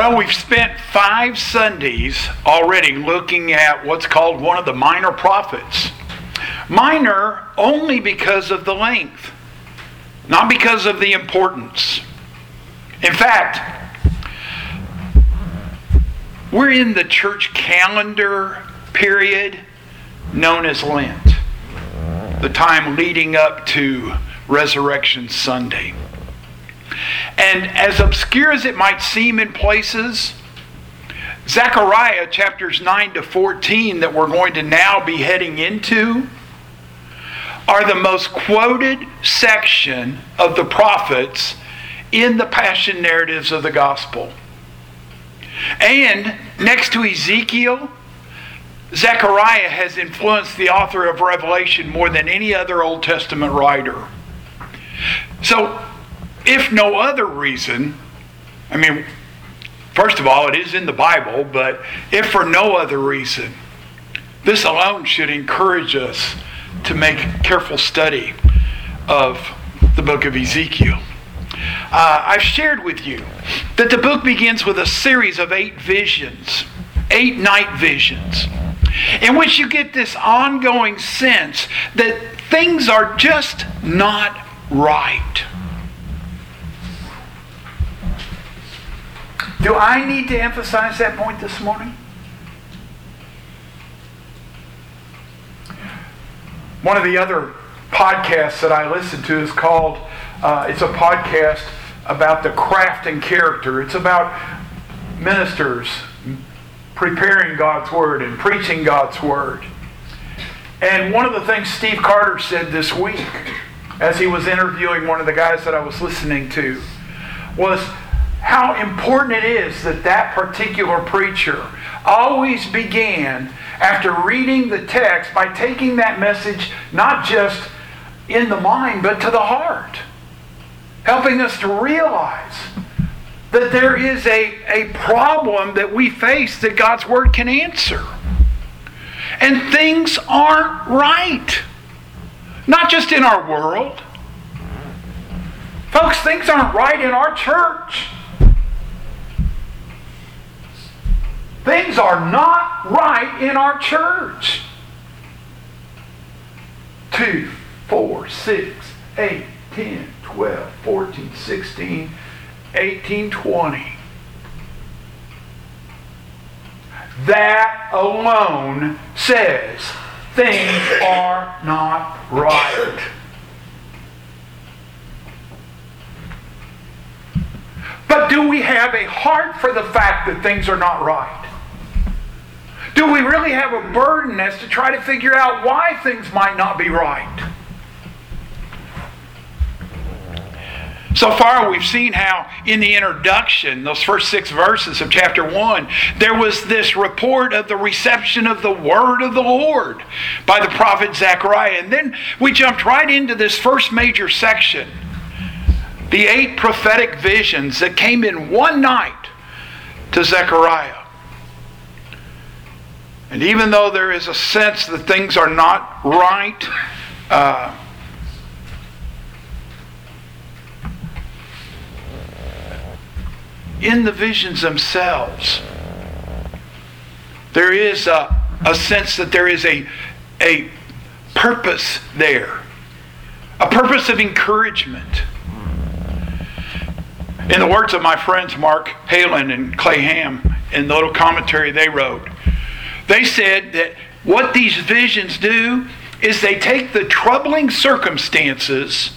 Well, we've spent five Sundays already looking at what's called one of the minor prophets. Minor only because of the length, not because of the importance. In fact, we're in the church calendar period known as Lent, the time leading up to Resurrection Sunday. And as obscure as it might seem in places, Zechariah chapters 9 to 14, that we're going to now be heading into, are the most quoted section of the prophets in the passion narratives of the gospel. And next to Ezekiel, Zechariah has influenced the author of Revelation more than any other Old Testament writer. So if no other reason, I mean, first of all, it is in the Bible, but if for no other reason, this alone should encourage us to make careful study of the book of Ezekiel. Uh, I've shared with you that the book begins with a series of eight visions, eight night visions, in which you get this ongoing sense that things are just not right. Do I need to emphasize that point this morning? One of the other podcasts that I listen to is called, uh, it's a podcast about the craft and character. It's about ministers preparing God's Word and preaching God's Word. And one of the things Steve Carter said this week, as he was interviewing one of the guys that I was listening to, was how important it is that that particular preacher always began after reading the text by taking that message not just in the mind but to the heart, helping us to realize that there is a, a problem that we face that God's Word can answer. And things aren't right. Not just in our world. Folks, things aren't right in our church. Things are not right in our church. 2, 4, 6, 8, 10, 12, 14, 16, 18, 20. That alone says things are not right. But do we have a heart for the fact that things are not right? Do we really have a burden as to try to figure out why things might not be right? So far, we've seen how in the introduction, those first six verses of chapter 1, there was this report of the reception of the word of the Lord by the prophet Zechariah. And then we jumped right into this first major section the eight prophetic visions that came in one night to Zechariah. And even though there is a sense that things are not right, uh, in the visions themselves, there is a, a sense that there is a, a purpose there, a purpose of encouragement. In the words of my friends Mark Hahlen and Clay Ham, in the little commentary they wrote, they said that what these visions do is they take the troubling circumstances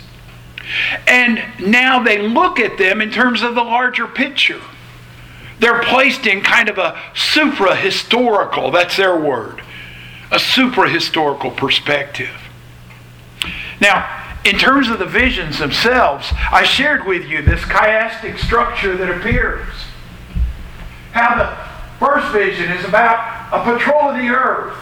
and now they look at them in terms of the larger picture. They're placed in kind of a supra historical, that's their word, a supra historical perspective. Now, in terms of the visions themselves, I shared with you this chiastic structure that appears. How the first vision is about a patrol of the earth.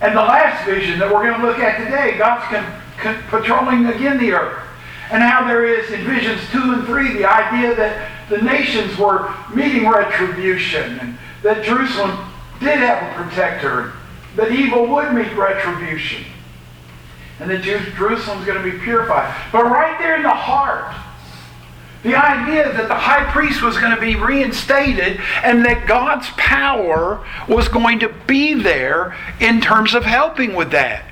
And the last vision that we're going to look at today, God's con- con- patrolling again the earth. And how there is in visions 2 and 3 the idea that the nations were meeting retribution and that Jerusalem did have a protector, that evil would meet retribution, and that Jerusalem's going to be purified. But right there in the heart, The idea that the high priest was going to be reinstated and that God's power was going to be there in terms of helping with that.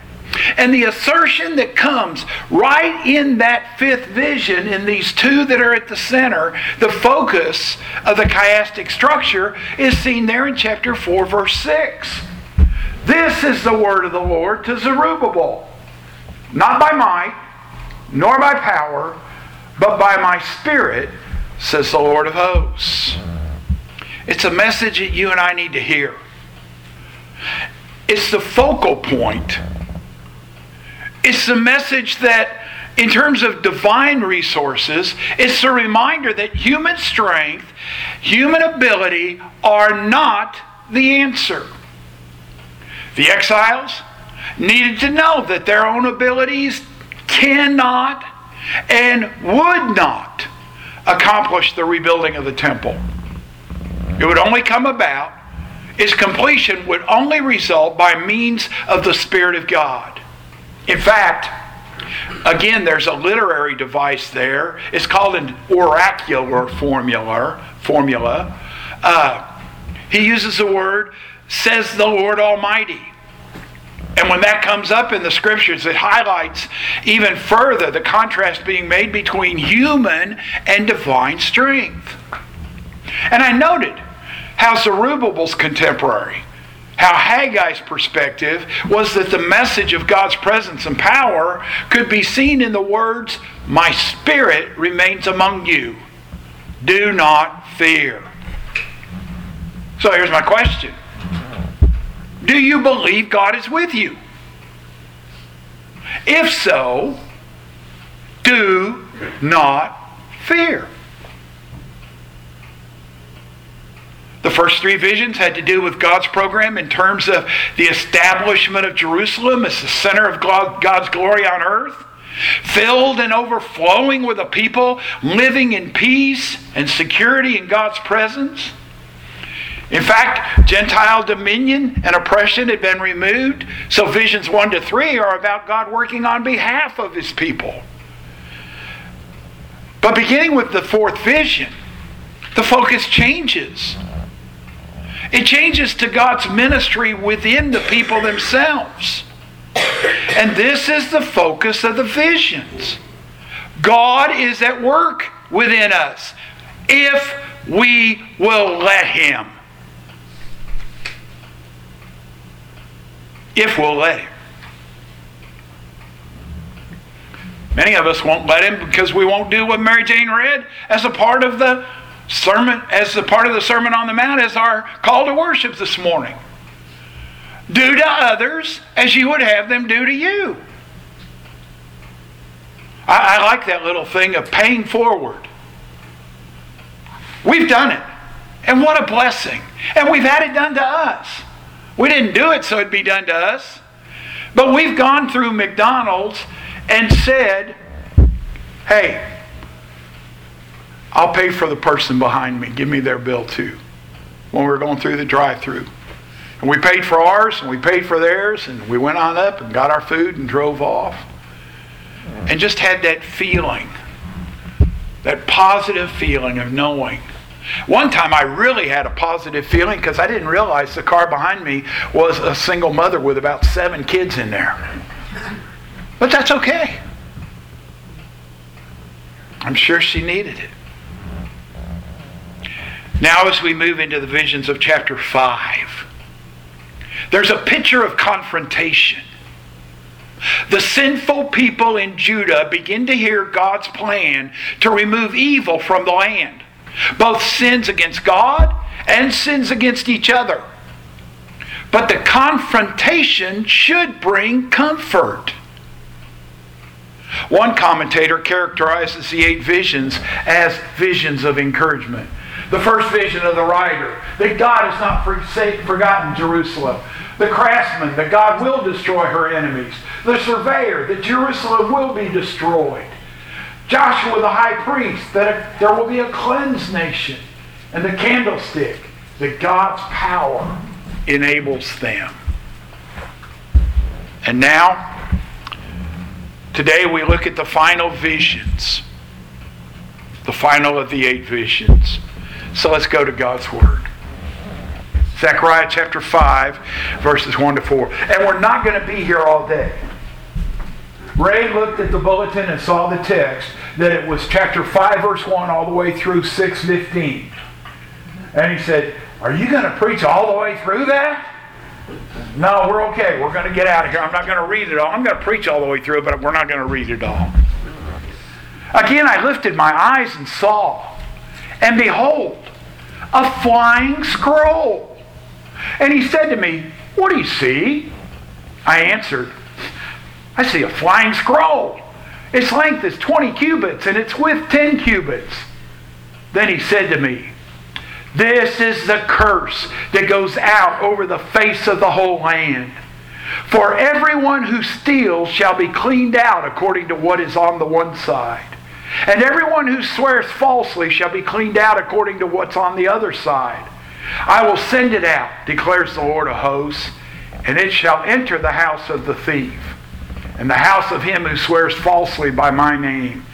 And the assertion that comes right in that fifth vision, in these two that are at the center, the focus of the chiastic structure, is seen there in chapter 4, verse 6. This is the word of the Lord to Zerubbabel, not by might, nor by power, but by my Spirit, says the Lord of hosts. It's a message that you and I need to hear. It's the focal point. It's the message that, in terms of divine resources, it's a reminder that human strength, human ability are not the answer. The exiles needed to know that their own abilities cannot and would not accomplish the rebuilding of the temple. It would only come about, its completion would only result by means of the Spirit of God. In fact, again, there's a literary device there. It's called an oracular formula. Formula. Uh, he uses the word "says the Lord Almighty." And when that comes up in the scriptures, it highlights even further the contrast being made between human and divine strength. And I noted how Zerubbabel's contemporary, how Haggai's perspective was that the message of God's presence and power could be seen in the words, My spirit remains among you. Do not fear. So here's my question do you believe God is with you? If so, do not fear. The first three visions had to do with God's program in terms of the establishment of Jerusalem as the center of God's glory on earth, filled and overflowing with a people living in peace and security in God's presence. In fact, Gentile dominion and oppression had been removed. So visions 1 to 3 are about God working on behalf of his people. But beginning with the fourth vision, the focus changes. It changes to God's ministry within the people themselves. And this is the focus of the visions. God is at work within us if we will let Him. If we'll let Him. Many of us won't let Him because we won't do what Mary Jane read as a part of the sermon, as a part of the Sermon on the Mount, as our call to worship this morning. Do to others as you would have them do to you. I, I like that little thing of paying forward. We've done it. And what a blessing. And we've had it done to us. We didn't do it so it'd be done to us. But we've gone through McDonald's and said, hey, I'll pay for the person behind me. Give me their bill too. When we were going through the drive through. And we paid for ours and we paid for theirs and we went on up and got our food and drove off. And just had that feeling, that positive feeling of knowing one time I really had a positive feeling because I didn't realize the car behind me was a single mother with about seven kids in there. But that's okay. I'm sure she needed it. Now, as we move into the visions of chapter 5, there's a picture of confrontation. The sinful people in Judah begin to hear God's plan to remove evil from the land both sins against God and sins against each other. But the confrontation should bring comfort. One commentator characterizes the eight visions as visions of encouragement. The first vision of the writer, that God has not forgotten Jerusalem. The craftsman, that God will destroy her enemies. The surveyor, that Jerusalem will be destroyed. Joshua the high priest, that there will be a cleansed nation, and the candlestick, that God's power enables them. And now, today we look at the final visions. the final of the eight visions. So let's go to God's Word. Zechariah chapter 5, verses 1 to 4. And we're not going to be here all day. Ray looked at the bulletin and saw the text that it was chapter 5, verse 1, all the way through 615. And he said, Are you going to preach all the way through that? No, we're okay. We're going to get out of here. I'm not going to read it all. I'm going to preach all the way through, but we're not going to read it all. Again, I lifted my eyes and saw, and behold, a flying scroll. And he said to me, What do you see? I answered, I see a flying scroll. Its length is 20 cubits, and its width 10 cubits. Then he said to me, This is the curse that goes out over the face of the whole land. For everyone who steals shall be cleaned out according to what is on the one side. And everyone who swears falsely shall be cleaned out according to what's on the other side. I will send it out, declares the Lord of hosts, and it shall enter the house of the thief, and the house of him who swears falsely by my name.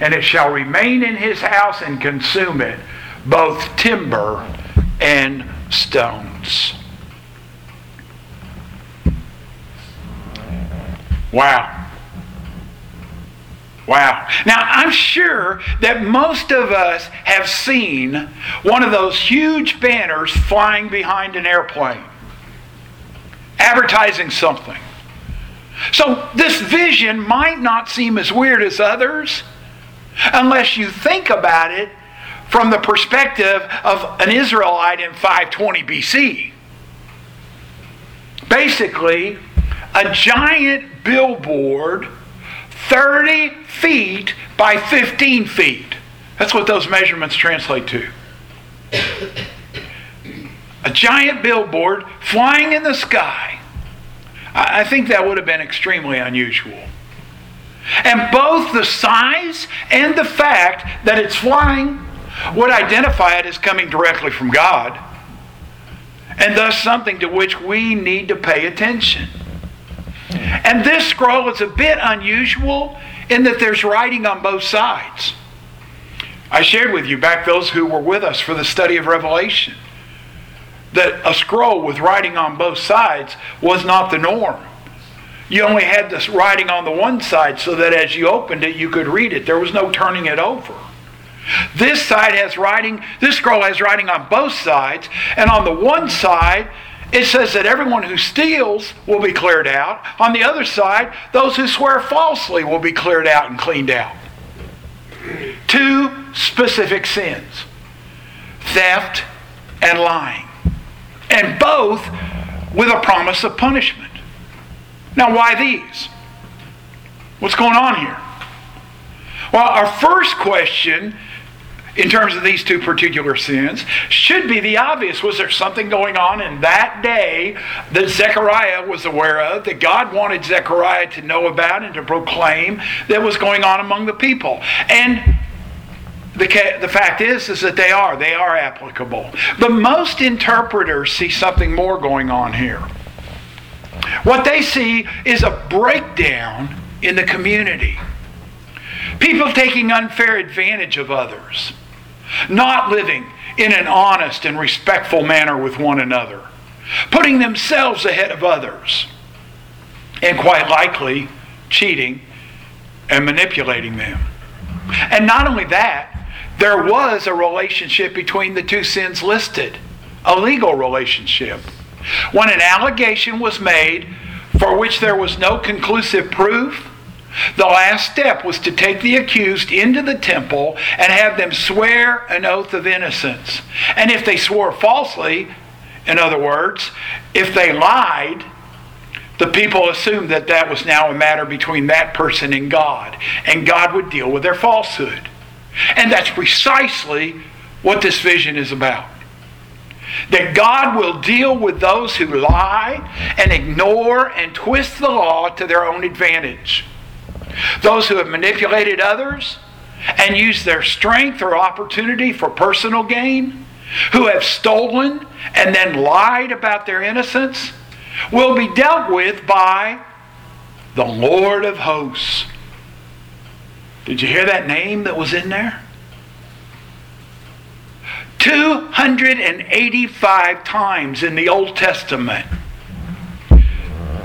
And it shall remain in his house and consume it, both timber and stones. Wow. Wow. Now, I'm sure that most of us have seen one of those huge banners flying behind an airplane, advertising something. So, this vision might not seem as weird as others unless you think about it from the perspective of an Israelite in 520 BC. Basically, a giant billboard 30 feet by 15 feet. That's what those measurements translate to. A giant billboard flying in the sky. I think that would have been extremely unusual. And both the size and the fact that it's flying would identify it as coming directly from God, and thus something to which we need to pay attention. And this scroll is a bit unusual in that there's writing on both sides. I shared with you back those who were with us for the study of Revelation that a scroll with writing on both sides was not the norm. You only had this writing on the one side so that as you opened it, you could read it. There was no turning it over. This side has writing, this scroll has writing on both sides, and on the one side, it says that everyone who steals will be cleared out. On the other side, those who swear falsely will be cleared out and cleaned out. Two specific sins theft and lying. And both with a promise of punishment. Now, why these? What's going on here? Well, our first question in terms of these two particular sins should be the obvious. Was there something going on in that day that Zechariah was aware of, that God wanted Zechariah to know about and to proclaim that was going on among the people? And the, the fact is, is that they are. They are applicable. But most interpreters see something more going on here. What they see is a breakdown in the community. People taking unfair advantage of others not living in an honest and respectful manner with one another, putting themselves ahead of others, and quite likely cheating and manipulating them. And not only that, there was a relationship between the two sins listed, a legal relationship. When an allegation was made for which there was no conclusive proof, the last step was to take the accused into the temple and have them swear an oath of innocence. And if they swore falsely, in other words, if they lied, the people assumed that that was now a matter between that person and God, and God would deal with their falsehood. And that's precisely what this vision is about. That God will deal with those who lie and ignore and twist the law to their own advantage. Those who have manipulated others and used their strength or opportunity for personal gain, who have stolen and then lied about their innocence, will be dealt with by the Lord of hosts. Did you hear that name that was in there? 285 times in the Old Testament,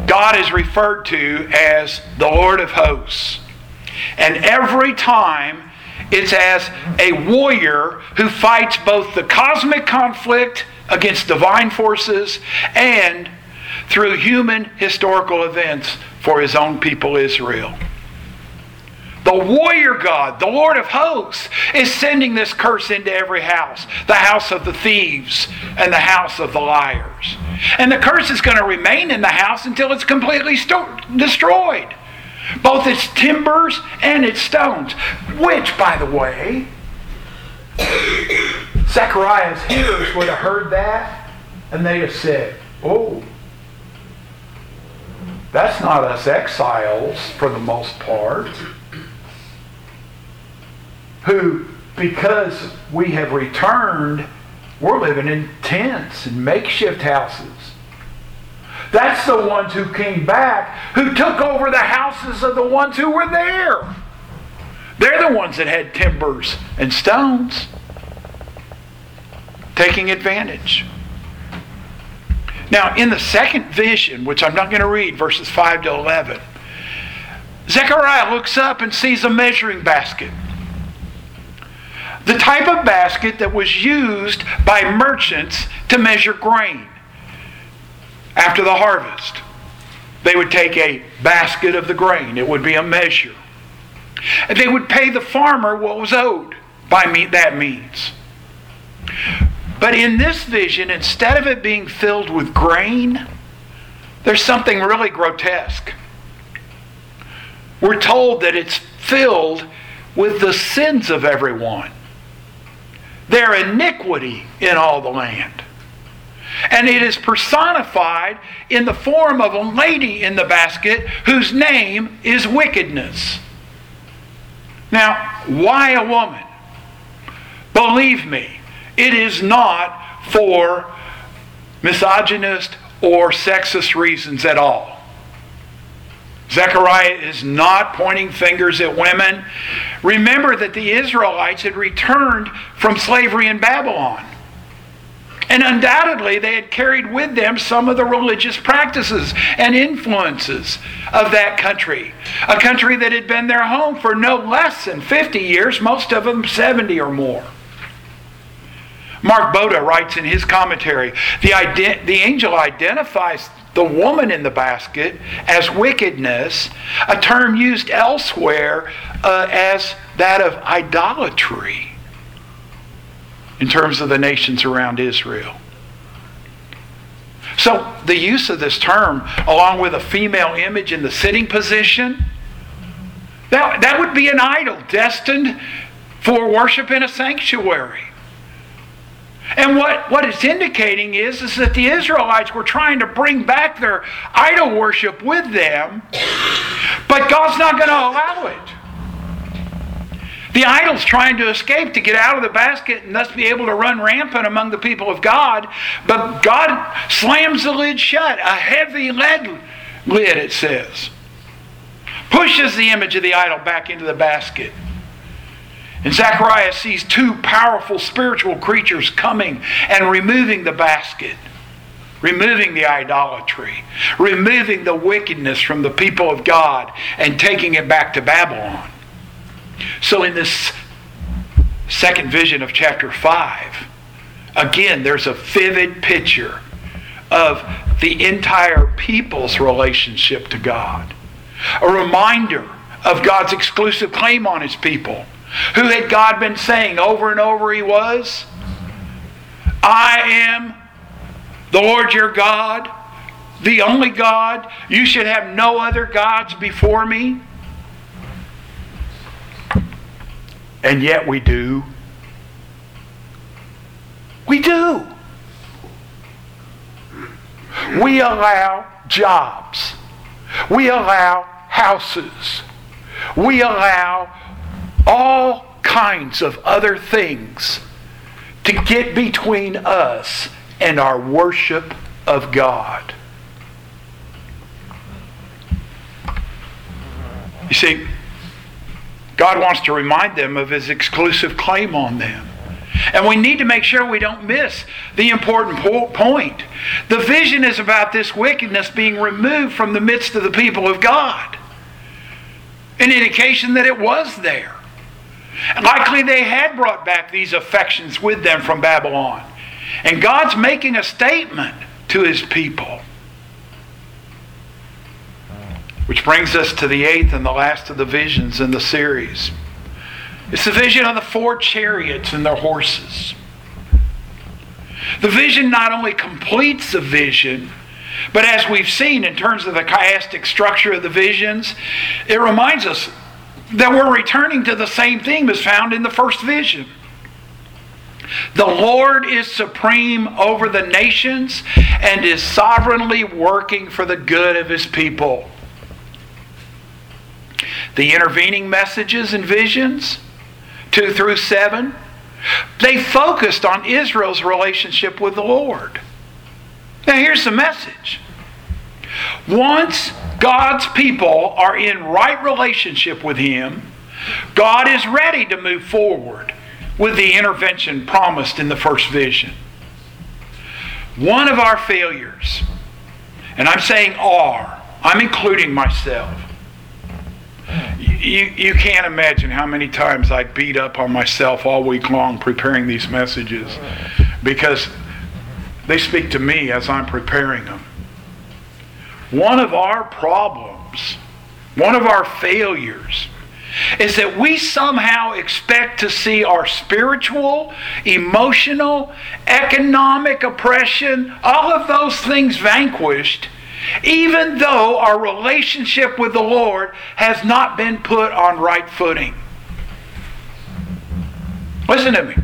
God is referred to as the Lord of hosts. And every time it's as a warrior who fights both the cosmic conflict against divine forces and through human historical events for his own people Israel. The warrior God, the Lord of hosts, is sending this curse into every house the house of the thieves and the house of the liars. And the curse is going to remain in the house until it's completely sto- destroyed both its timbers and its stones, which, by the way, Zechariah's hearers would have heard that and they'd have said, Oh, that's not us exiles for the most part who, because we have returned, we're living in tents and makeshift houses. That's the ones who came back, who took over the houses of the ones who were there. They're the ones that had timbers and stones, taking advantage. Now, in the second vision, which I'm not going to read, verses 5 to 11, Zechariah looks up and sees a measuring basket the type of basket that was used by merchants to measure grain after the harvest. They would take a basket of the grain, it would be a measure. And they would pay the farmer what was owed by that means. But in this vision, instead of it being filled with grain, there's something really grotesque. We're told that it's filled with the sins of everyone their iniquity in all the land. And it is personified in the form of a lady in the basket whose name is wickedness. Now, why a woman? Believe me, it is not for misogynist or sexist reasons at all. Zechariah is not pointing fingers at women. Remember that the Israelites had returned from slavery in Babylon. And undoubtedly, they had carried with them some of the religious practices and influences of that country. A country that had been their home for no less than 50 years, most of them 70 or more. Mark Boda writes in his commentary the, ident- the angel identifies the woman in the basket as wickedness, a term used elsewhere uh, as that of idolatry in terms of the nations around Israel. So, the use of this term, along with a female image in the sitting position, that, that would be an idol destined for worship in a sanctuary. And what, what it's indicating is, is that the Israelites were trying to bring back their idol worship with them, but God's not going to allow it. The idol's trying to escape to get out of the basket and thus be able to run rampant among the people of God, but God slams the lid shut, a heavy lead lid, it says. Pushes the image of the idol back into the basket. And Zechariah sees two powerful spiritual creatures coming and removing the basket, removing the idolatry, removing the wickedness from the people of God, and taking it back to Babylon. So, in this second vision of chapter 5, again, there's a vivid picture of the entire people's relationship to God, a reminder of God's exclusive claim on his people who had God been saying over and over he was? I am the Lord your God, the only God. You should have no other gods before me. And yet we do. We do. We allow jobs. We allow houses. We allow all kinds of other things to get between us and our worship of God. You see, God wants to remind them of his exclusive claim on them. And we need to make sure we don't miss the important po- point. The vision is about this wickedness being removed from the midst of the people of God. An indication that it was there. Likely they had brought back these affections with them from Babylon. And God's making a statement to his people. Which brings us to the eighth and the last of the visions in the series. It's the vision of the four chariots and their horses. The vision not only completes the vision, but as we've seen in terms of the chiastic structure of the visions, it reminds us that we're returning to the same theme as found in the first vision. The Lord is supreme over the nations and is sovereignly working for the good of his people. The intervening messages and visions, 2 through 7, they focused on Israel's relationship with the Lord. Now, here's the message. Once God's people are in right relationship with Him, God is ready to move forward with the intervention promised in the first vision. One of our failures, and I'm saying are, I'm including myself. You, you can't imagine how many times I beat up on myself all week long preparing these messages because they speak to me as I'm preparing them. One of our problems, one of our failures, is that we somehow expect to see our spiritual, emotional, economic oppression, all of those things vanquished, even though our relationship with the Lord has not been put on right footing. Listen to me.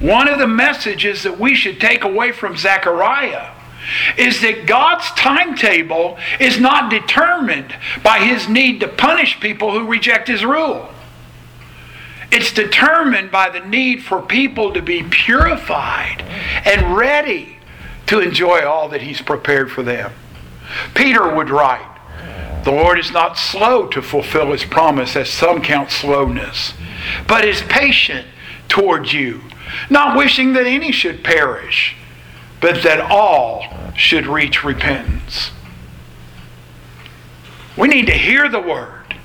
One of the messages that we should take away from Zechariah is that God's timetable is not determined by his need to punish people who reject his rule. It's determined by the need for people to be purified and ready to enjoy all that he's prepared for them. Peter would write, The Lord is not slow to fulfill his promise, as some count slowness, but is patient toward you, not wishing that any should perish but that all should reach repentance. We need to hear the word.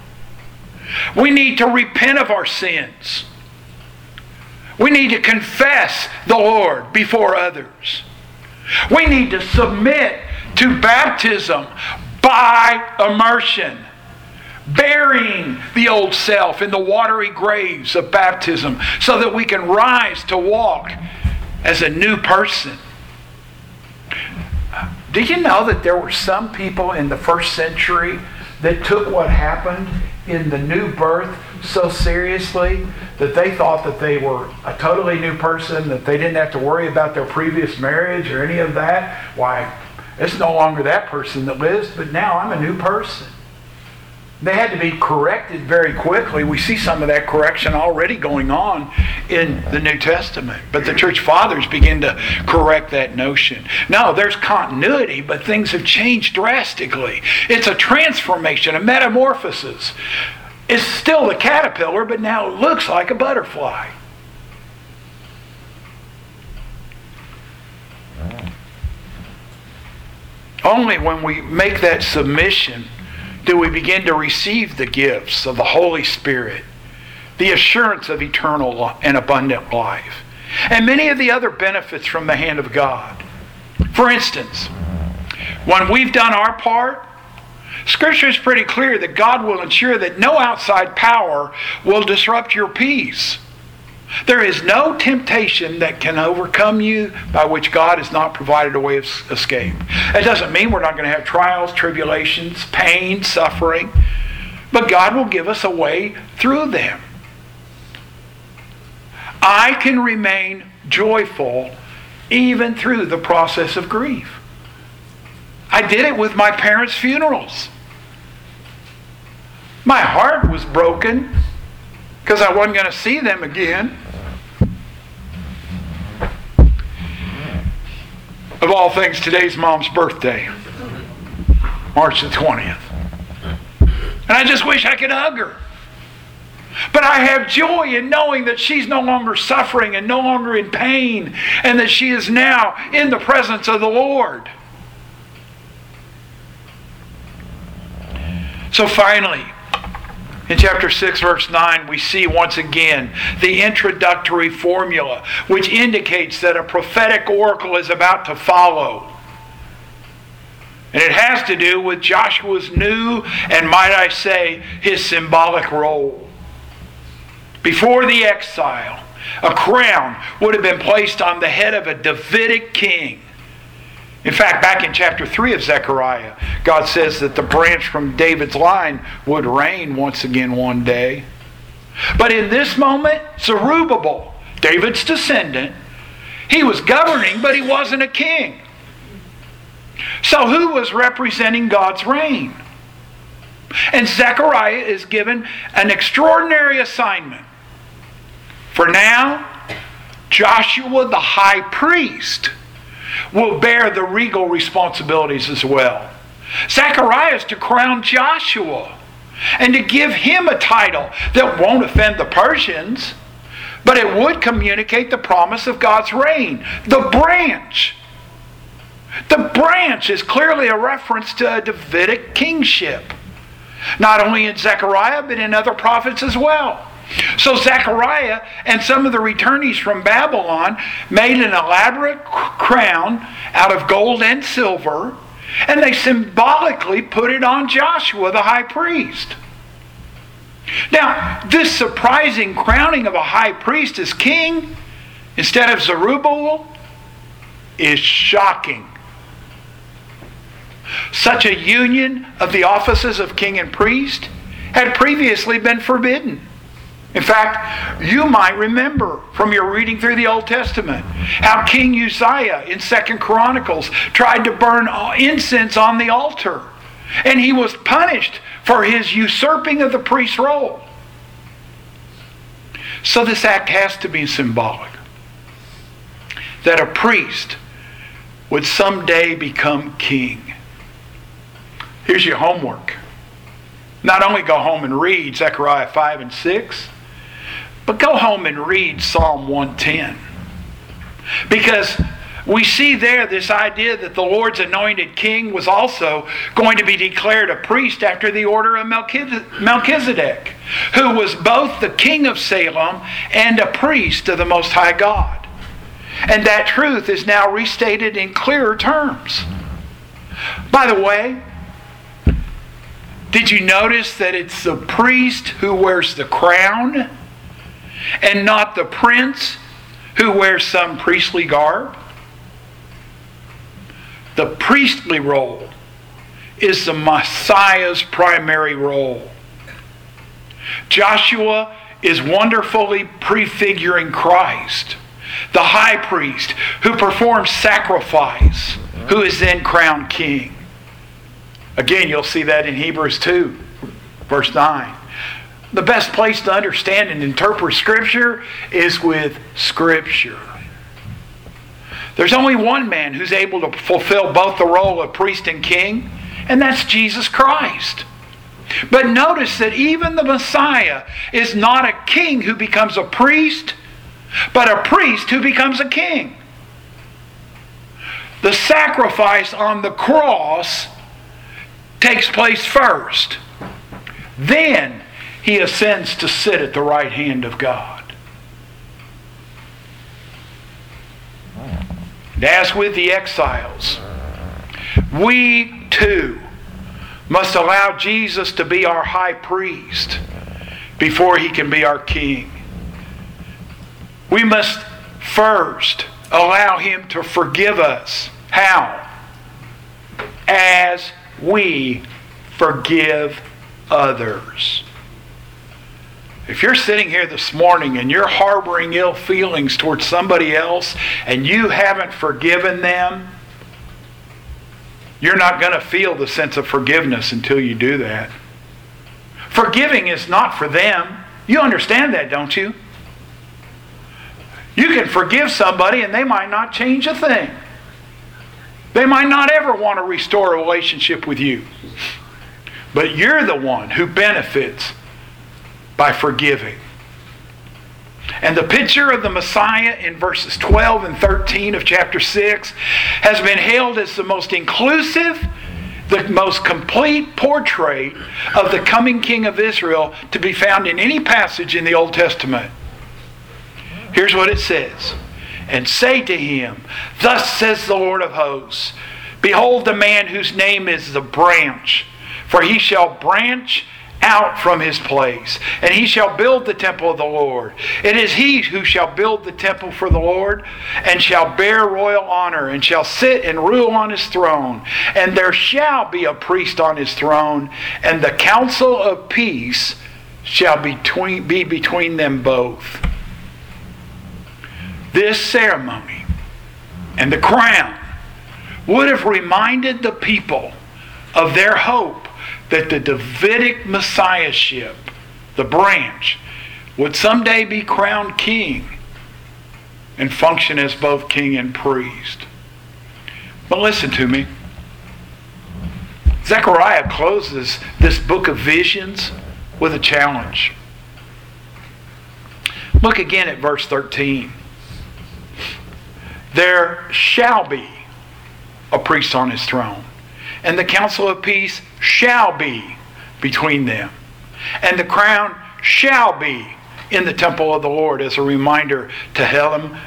We need to repent of our sins. We need to confess the Lord before others. We need to submit to baptism by immersion, burying the old self in the watery graves of baptism so that we can rise to walk as a new person. Did you know that there were some people in the first century that took what happened in the new birth so seriously that they thought that they were a totally new person, that they didn't have to worry about their previous marriage or any of that? Why, it's no longer that person that lives, but now I'm a new person. They had to be corrected very quickly. We see some of that correction already going on in the New Testament. But the church fathers begin to correct that notion. No, there's continuity, but things have changed drastically. It's a transformation, a metamorphosis. It's still the caterpillar, but now it looks like a butterfly. Only when we make that submission do we begin to receive the gifts of the Holy Spirit, the assurance of eternal and abundant life, and many of the other benefits from the hand of God. For instance, when we've done our part, Scripture is pretty clear that God will ensure that no outside power will disrupt your peace. There is no temptation that can overcome you by which God has not provided a way of escape. It doesn't mean we're not going to have trials, tribulations, pain, suffering, but God will give us a way through them. I can remain joyful even through the process of grief. I did it with my parents' funerals. My heart was broken because I wasn't going to see them again. Of all things, today's mom's birthday, March the 20th. And I just wish I could hug her. But I have joy in knowing that she's no longer suffering and no longer in pain, and that she is now in the presence of the Lord. So finally, in chapter 6, verse 9, we see once again the introductory formula, which indicates that a prophetic oracle is about to follow. And it has to do with Joshua's new, and might I say, his symbolic role. Before the exile, a crown would have been placed on the head of a Davidic king. In fact, back in chapter 3 of Zechariah, God says that the branch from David's line would reign once again one day. But in this moment, Zerubbabel, David's descendant, he was governing, but he wasn't a king. So, who was representing God's reign? And Zechariah is given an extraordinary assignment. For now, Joshua the high priest will bear the regal responsibilities as well. Zechariah is to crown Joshua and to give him a title that won't offend the Persians, but it would communicate the promise of God's reign, the branch. The branch is clearly a reference to a Davidic kingship, not only in Zechariah, but in other prophets as well. So Zechariah and some of the returnees from Babylon made an elaborate crown out of gold and silver, and they symbolically put it on Joshua, the high priest. Now, this surprising crowning of a high priest as king instead of Zerubbabel is shocking. Such a union of the offices of king and priest had previously been forbidden. In fact, you might remember from your reading through the Old Testament how King Uzziah in Second Chronicles tried to burn incense on the altar. And he was punished for his usurping of the priest's role. So this act has to be symbolic. That a priest would someday become king. Here's your homework. Not only go home and read Zechariah 5 and 6, but go home and read Psalm 110. Because we see there this idea that the Lord's anointed king was also going to be declared a priest after the order of Melchizedek, who was both the king of Salem and a priest of the Most High God. And that truth is now restated in clearer terms. By the way, did you notice that it's the priest who wears the crown? And not the prince who wears some priestly garb. The priestly role is the Messiah's primary role. Joshua is wonderfully prefiguring Christ, the high priest who performs sacrifice, who is then crowned king. Again, you'll see that in Hebrews 2, verse 9 the best place to understand and interpret Scripture is with Scripture. There's only one man who's able to fulfill both the role of priest and king, and that's Jesus Christ. But notice that even the Messiah is not a king who becomes a priest, but a priest who becomes a king. The sacrifice on the cross takes place first. Then he ascends to sit at the right hand of God. And as with the exiles, we too must allow Jesus to be our high priest before he can be our king. We must first allow him to forgive us. How? As we forgive others. If you're sitting here this morning and you're harboring ill feelings towards somebody else and you haven't forgiven them, you're not going to feel the sense of forgiveness until you do that. Forgiving is not for them. You understand that, don't you? You can forgive somebody and they might not change a thing. They might not ever want to restore a relationship with you. But you're the one who benefits by forgiving. And the picture of the Messiah in verses 12 and 13 of chapter 6 has been hailed as the most inclusive, the most complete portrait of the coming King of Israel to be found in any passage in the Old Testament. Here's what it says And say to him, Thus says the Lord of hosts, Behold the man whose name is the branch, for he shall branch out from his place, and he shall build the temple of the Lord. It is he who shall build the temple for the Lord, and shall bear royal honor, and shall sit and rule on his throne. And there shall be a priest on his throne, and the counsel of peace shall between, be between them both. This ceremony and the crown would have reminded the people of their hope that the Davidic Messiahship, the branch, would someday be crowned king and function as both king and priest. But listen to me. Zechariah closes this book of visions with a challenge. Look again at verse 13. There shall be a priest on his throne and the counsel of peace shall be between them. And the crown shall be in the temple of the Lord as a reminder to Helem,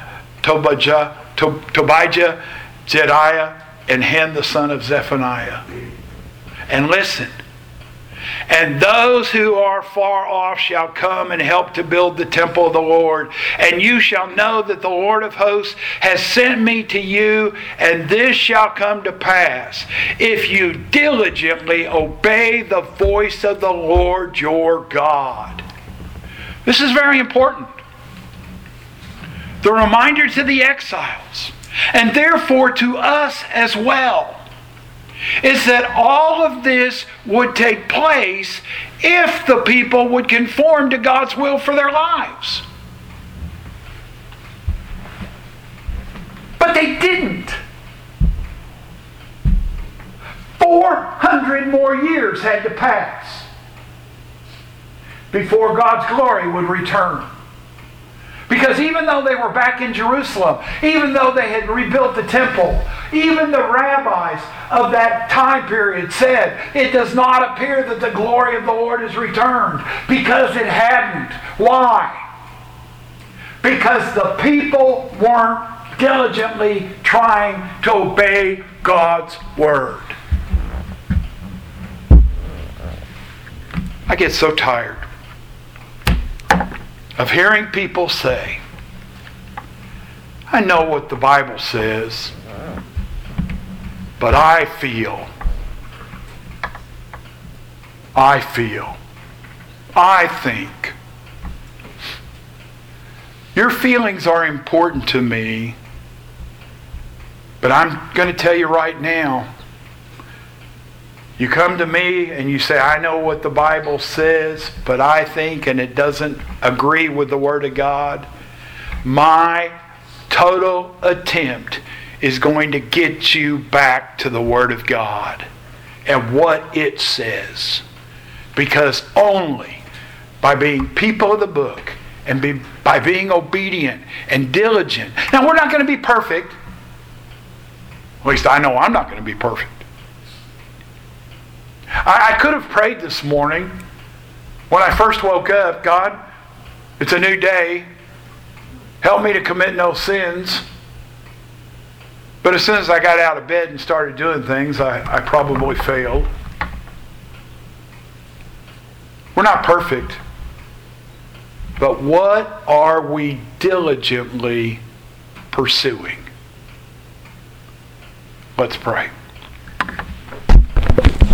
Tobijah, Tobijah, Jedaiah, and Hen the son of Zephaniah. And listen, and those who are far off shall come and help to build the temple of the Lord. And you shall know that the Lord of hosts has sent me to you, and this shall come to pass if you diligently obey the voice of the Lord your God. This is very important. The reminder to the exiles, and therefore to us as well is that all of this would take place if the people would conform to God's will for their lives. But they didn't. 400 more years had to pass before God's glory would return. Because even though they were back in Jerusalem, even though they had rebuilt the temple, even the rabbis of that time period said, it does not appear that the glory of the Lord has returned because it hadn't. Why? Because the people weren't diligently trying to obey God's word. I get so tired of hearing people say, I know what the Bible says, but I feel, I feel, I think. Your feelings are important to me, but I'm going to tell you right now you come to me and you say, I know what the Bible says, but I think, and it doesn't agree with the Word of God. My total attempt is going to get you back to the Word of God and what it says. Because only by being people of the book and be, by being obedient and diligent. Now, we're not going to be perfect. At least I know I'm not going to be perfect. I, I could have prayed this morning when I first woke up God, it's a new day. Help me to commit no sins. But as soon as I got out of bed and started doing things, I, I probably failed. We're not perfect. But what are we diligently pursuing? Let's pray.